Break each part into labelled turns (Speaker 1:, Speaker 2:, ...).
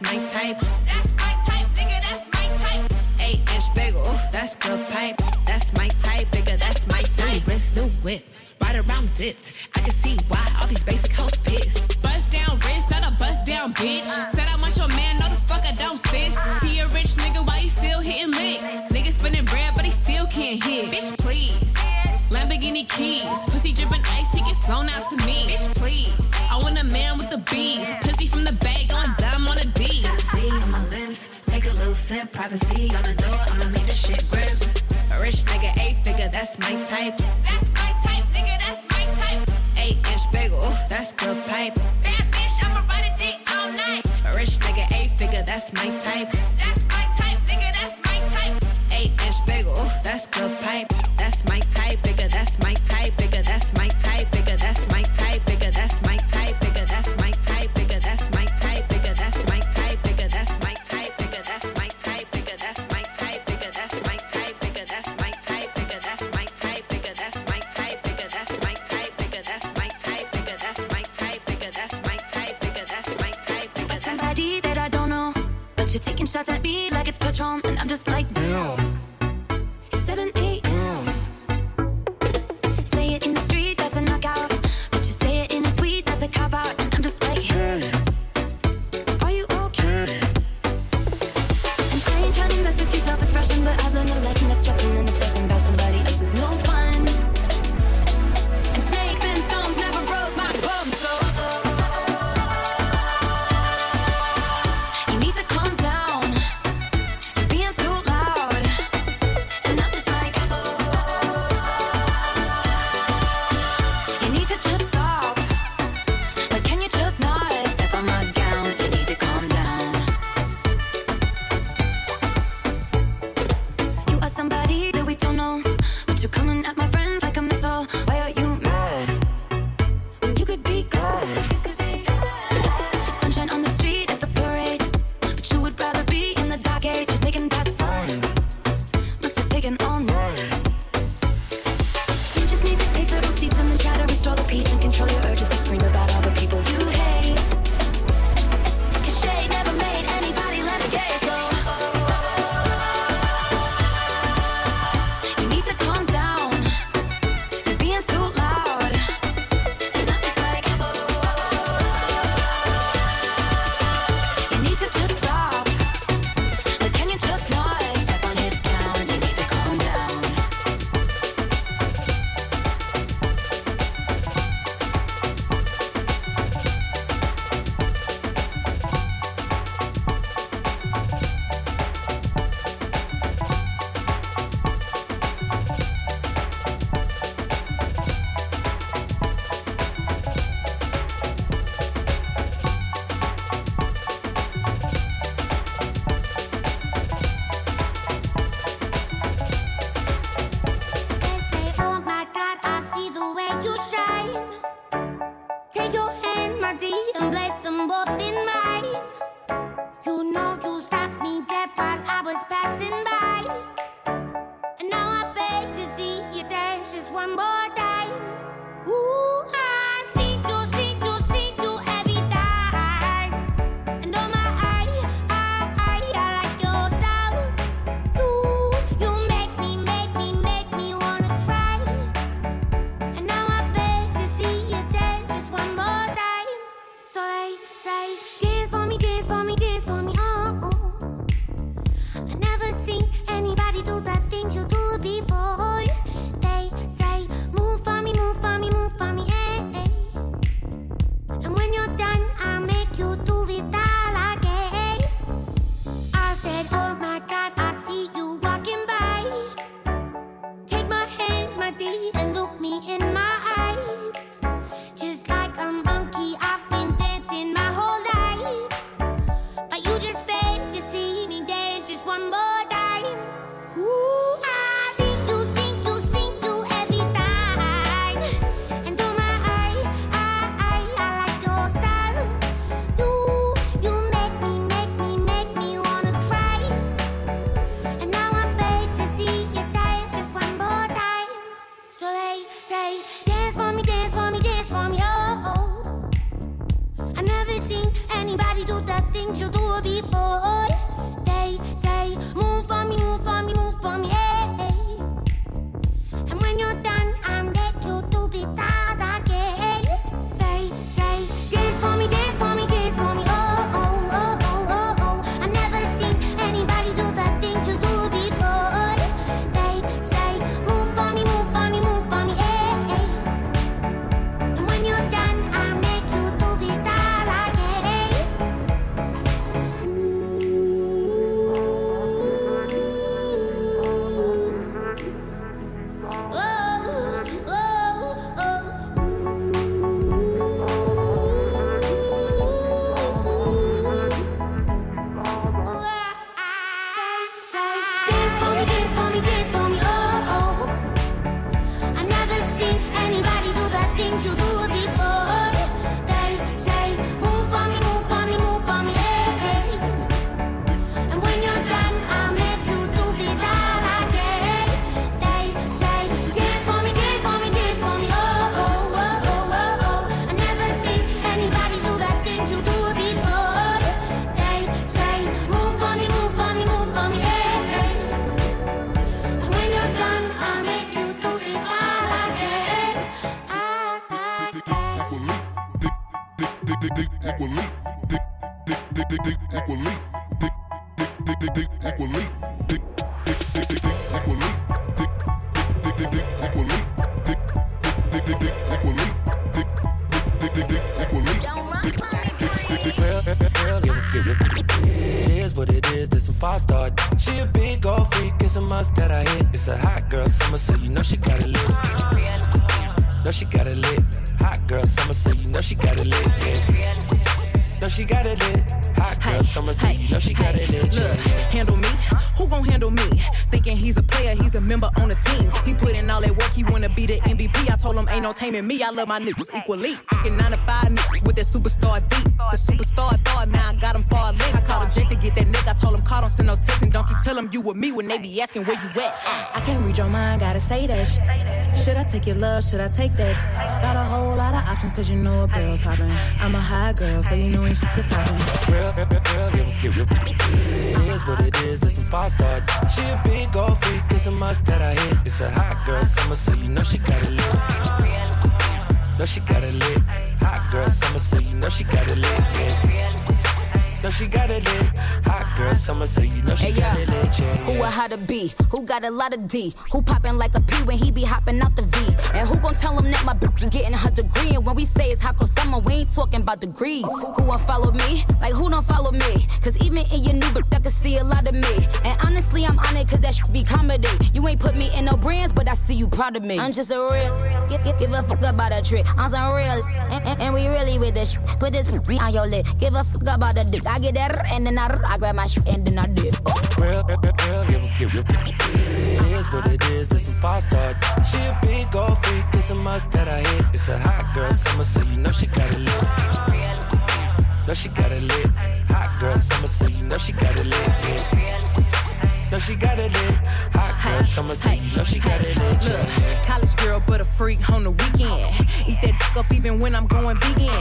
Speaker 1: that's my type. Nigga, that's my type. Eight inch bagel, that's pipe. That's my type, nigga, that's my type. New whip, around dipped. I can see why all these basic hoes pissed. Bust down wrist, not a bust down bitch. Said I want your man, no the fuck I don't
Speaker 2: fist. privacy on the door, I'ma make this shit grip.
Speaker 1: A rich nigga, eight figure, that's my type.
Speaker 2: Is,
Speaker 3: this some five star. She a big old freak, it's a must that I hit. It's a hot girl summer, so you know she got it lit. Know she got it lit. Hot girl summer, so you know she got it lit. Yeah. Know she got it lit. Hot girl, summer hey, you know she got it in. Look, yeah.
Speaker 4: handle me. Who gon' handle me? Thinking he's a player, he's a member on the team. He put in all that work, he wanna be the MVP. I told him ain't no taming me. I love my niggas equally. Fucking 9 to 5 niggas that superstar beat. The superstar star, now I got him far. I called a jet to get that nigga. I told him call, don't send no text. And don't you tell him you with me when they be asking where you at. I can't read your mind, gotta say that. Should I take your love? Should I take that? Got a whole lot of options, cause you know a girl's hopping. I'm a high girl, so you know ain't shit to stop me
Speaker 3: girl, give a It is what it is, this some five star. She a big old freak, it's a must that I hit. It's a hot girl summer, so you know she got it lit. Know she got it lit. Girl summer, so you know she got it lit. Yeah. Know she got it lit. Hot girl summer, so you know she hey, got it lit. Yeah,
Speaker 5: Who a how to be? Who got a lot of D? Who popping like a P when he be hopping out the V? And who gon' tell him that my bitch is getting her degree? And when we say it's hot girl summer, we ain't talking about degrees. Who won't follow me? Like who don't follow me? Cause even in your new bitch, I can see a lot of me. And honestly, I'm on it cause that should be comedy. You ain't put me in no brands, but I see you proud of me. I'm just a real, give, give, give a fuck about a trick. I'm some real, and, and, and we really with this. Put this on your lip. Give a fuck about the dick. I get that, and then I, I grab my shit, and then I dip.
Speaker 3: Real, real, real, real, real, It is what it is, this some five star. She a big old freak, it's a must that I hit. It's a hot girl summer, so you know she got it lit. Know she got it lit. Hot girl summer, so you know she got it lit. Yeah. Know she got it lit. Hot girl summer, you know she got it lit.
Speaker 4: Look, college girl, but a freak on the weekend. Eat that dick up even when I'm going vegan.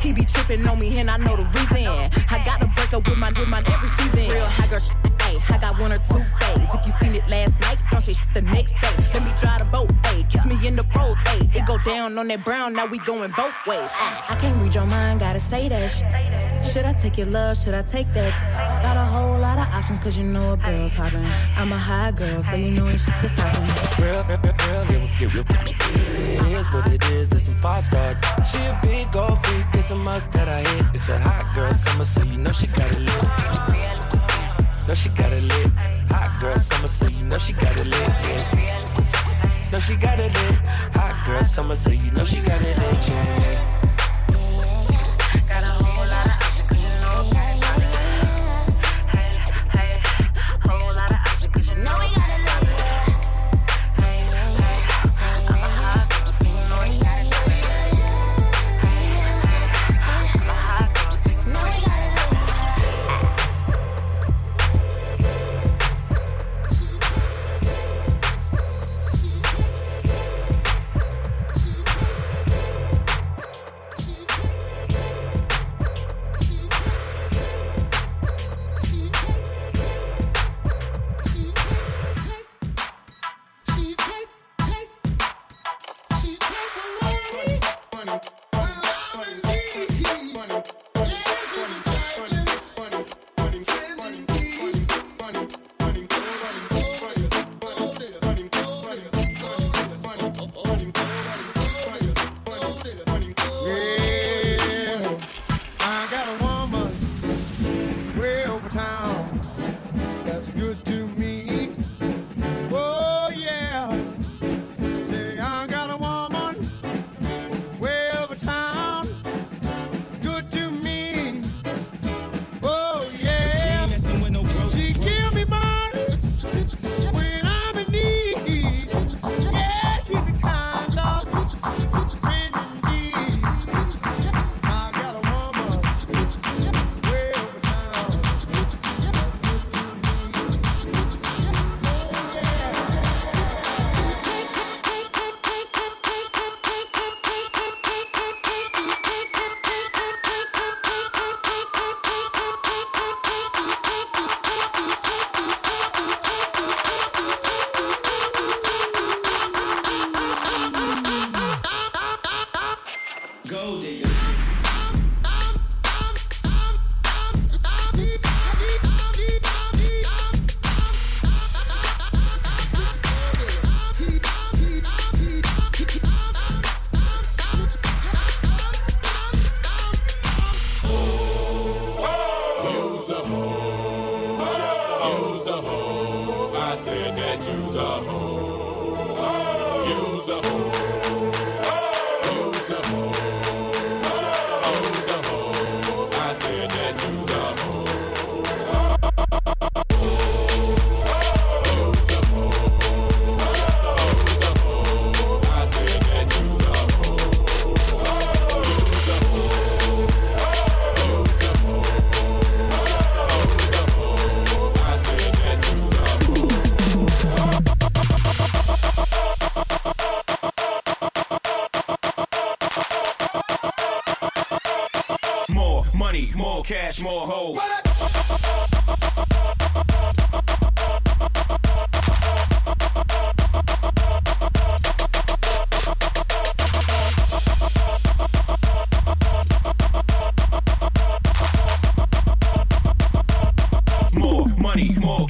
Speaker 4: He be tripping on me, and I know the reason. I gotta break up with my with my every season. Real high girl, hey, I got one or two days. If you seen it last night, don't say shit the next day. Let me drive the boat, hey, kiss me in the pros, hey. It go down on that brown, now we going both ways. I can't read your mind, gotta say that shit. Should take your love? Should I take that? Got a whole lot of options, cause you know a girl's hopping. I'm a high girl, so you know shit to stop me.
Speaker 3: Real, real, real, real, It is what it is, this some five star. She a big old freak, it's a must that I hit. It's a hot girl summer, so you know she got it lit. Know she got it lit. Hot girl summer, so you know she got it lit. Yeah. Know she got it lit. Hot girl summer, so you know she got it lit. Yeah.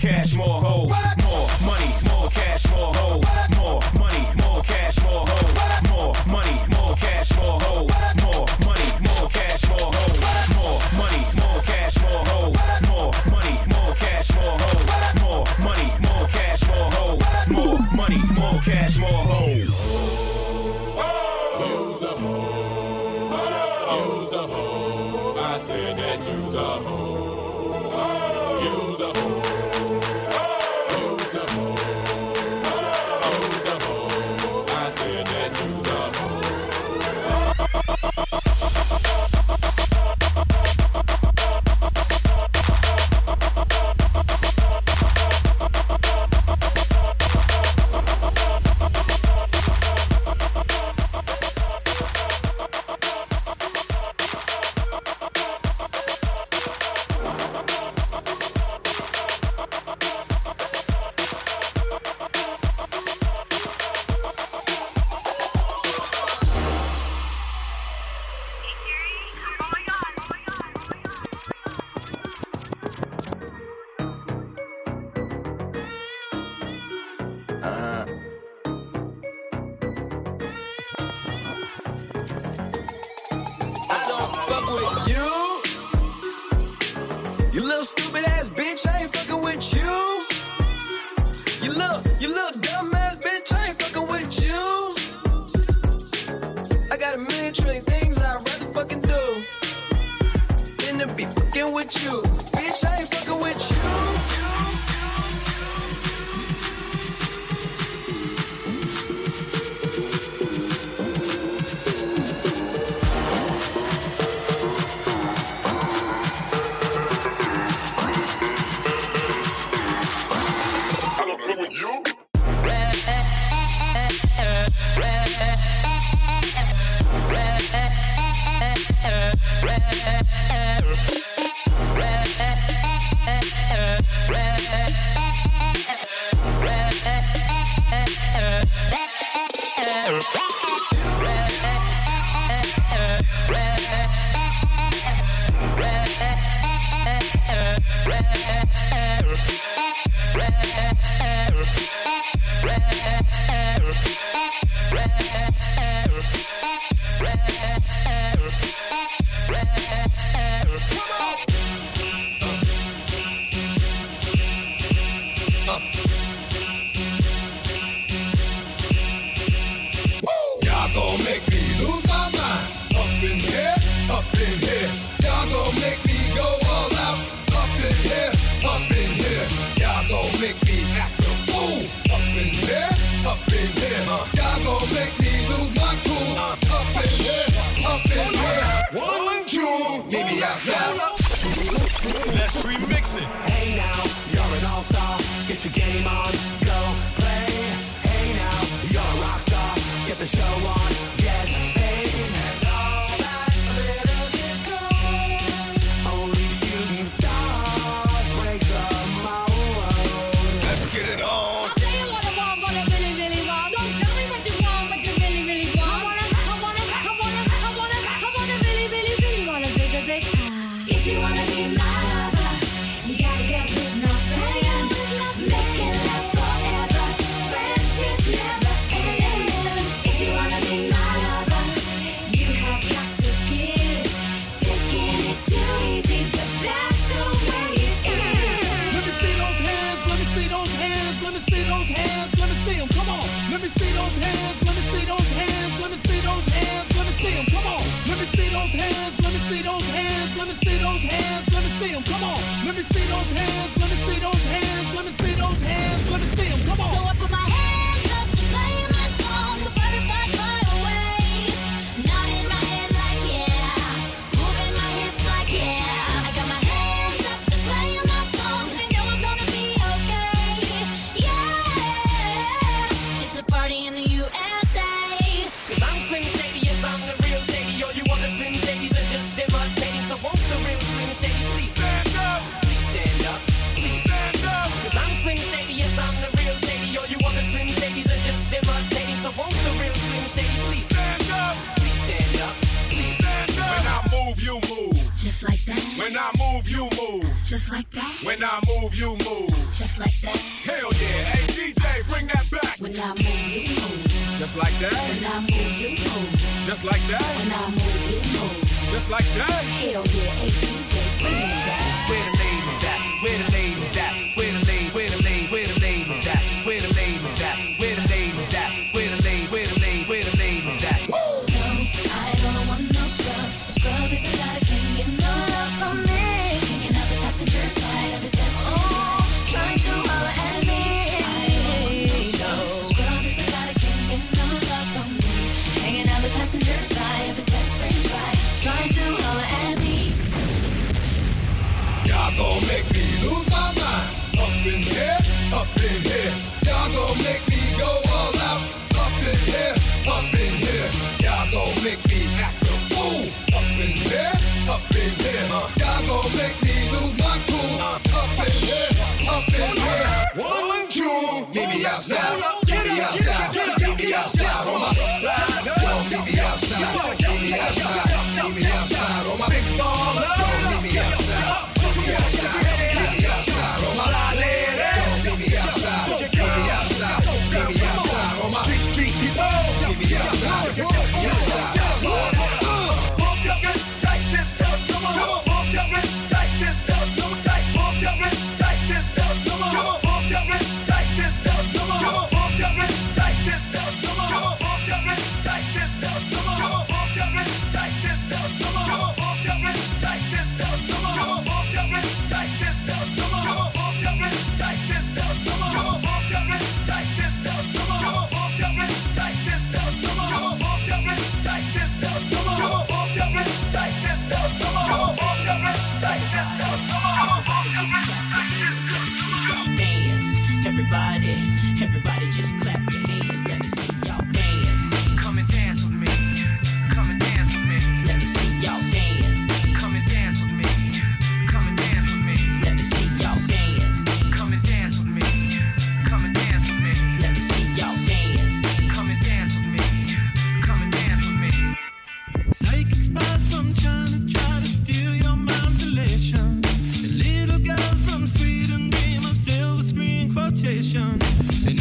Speaker 3: cash, more hoes. little stupid ass bitch. I ain't fucking with
Speaker 6: like
Speaker 1: that.
Speaker 7: Hell yeah,
Speaker 8: where the ladies at? Where the ladies and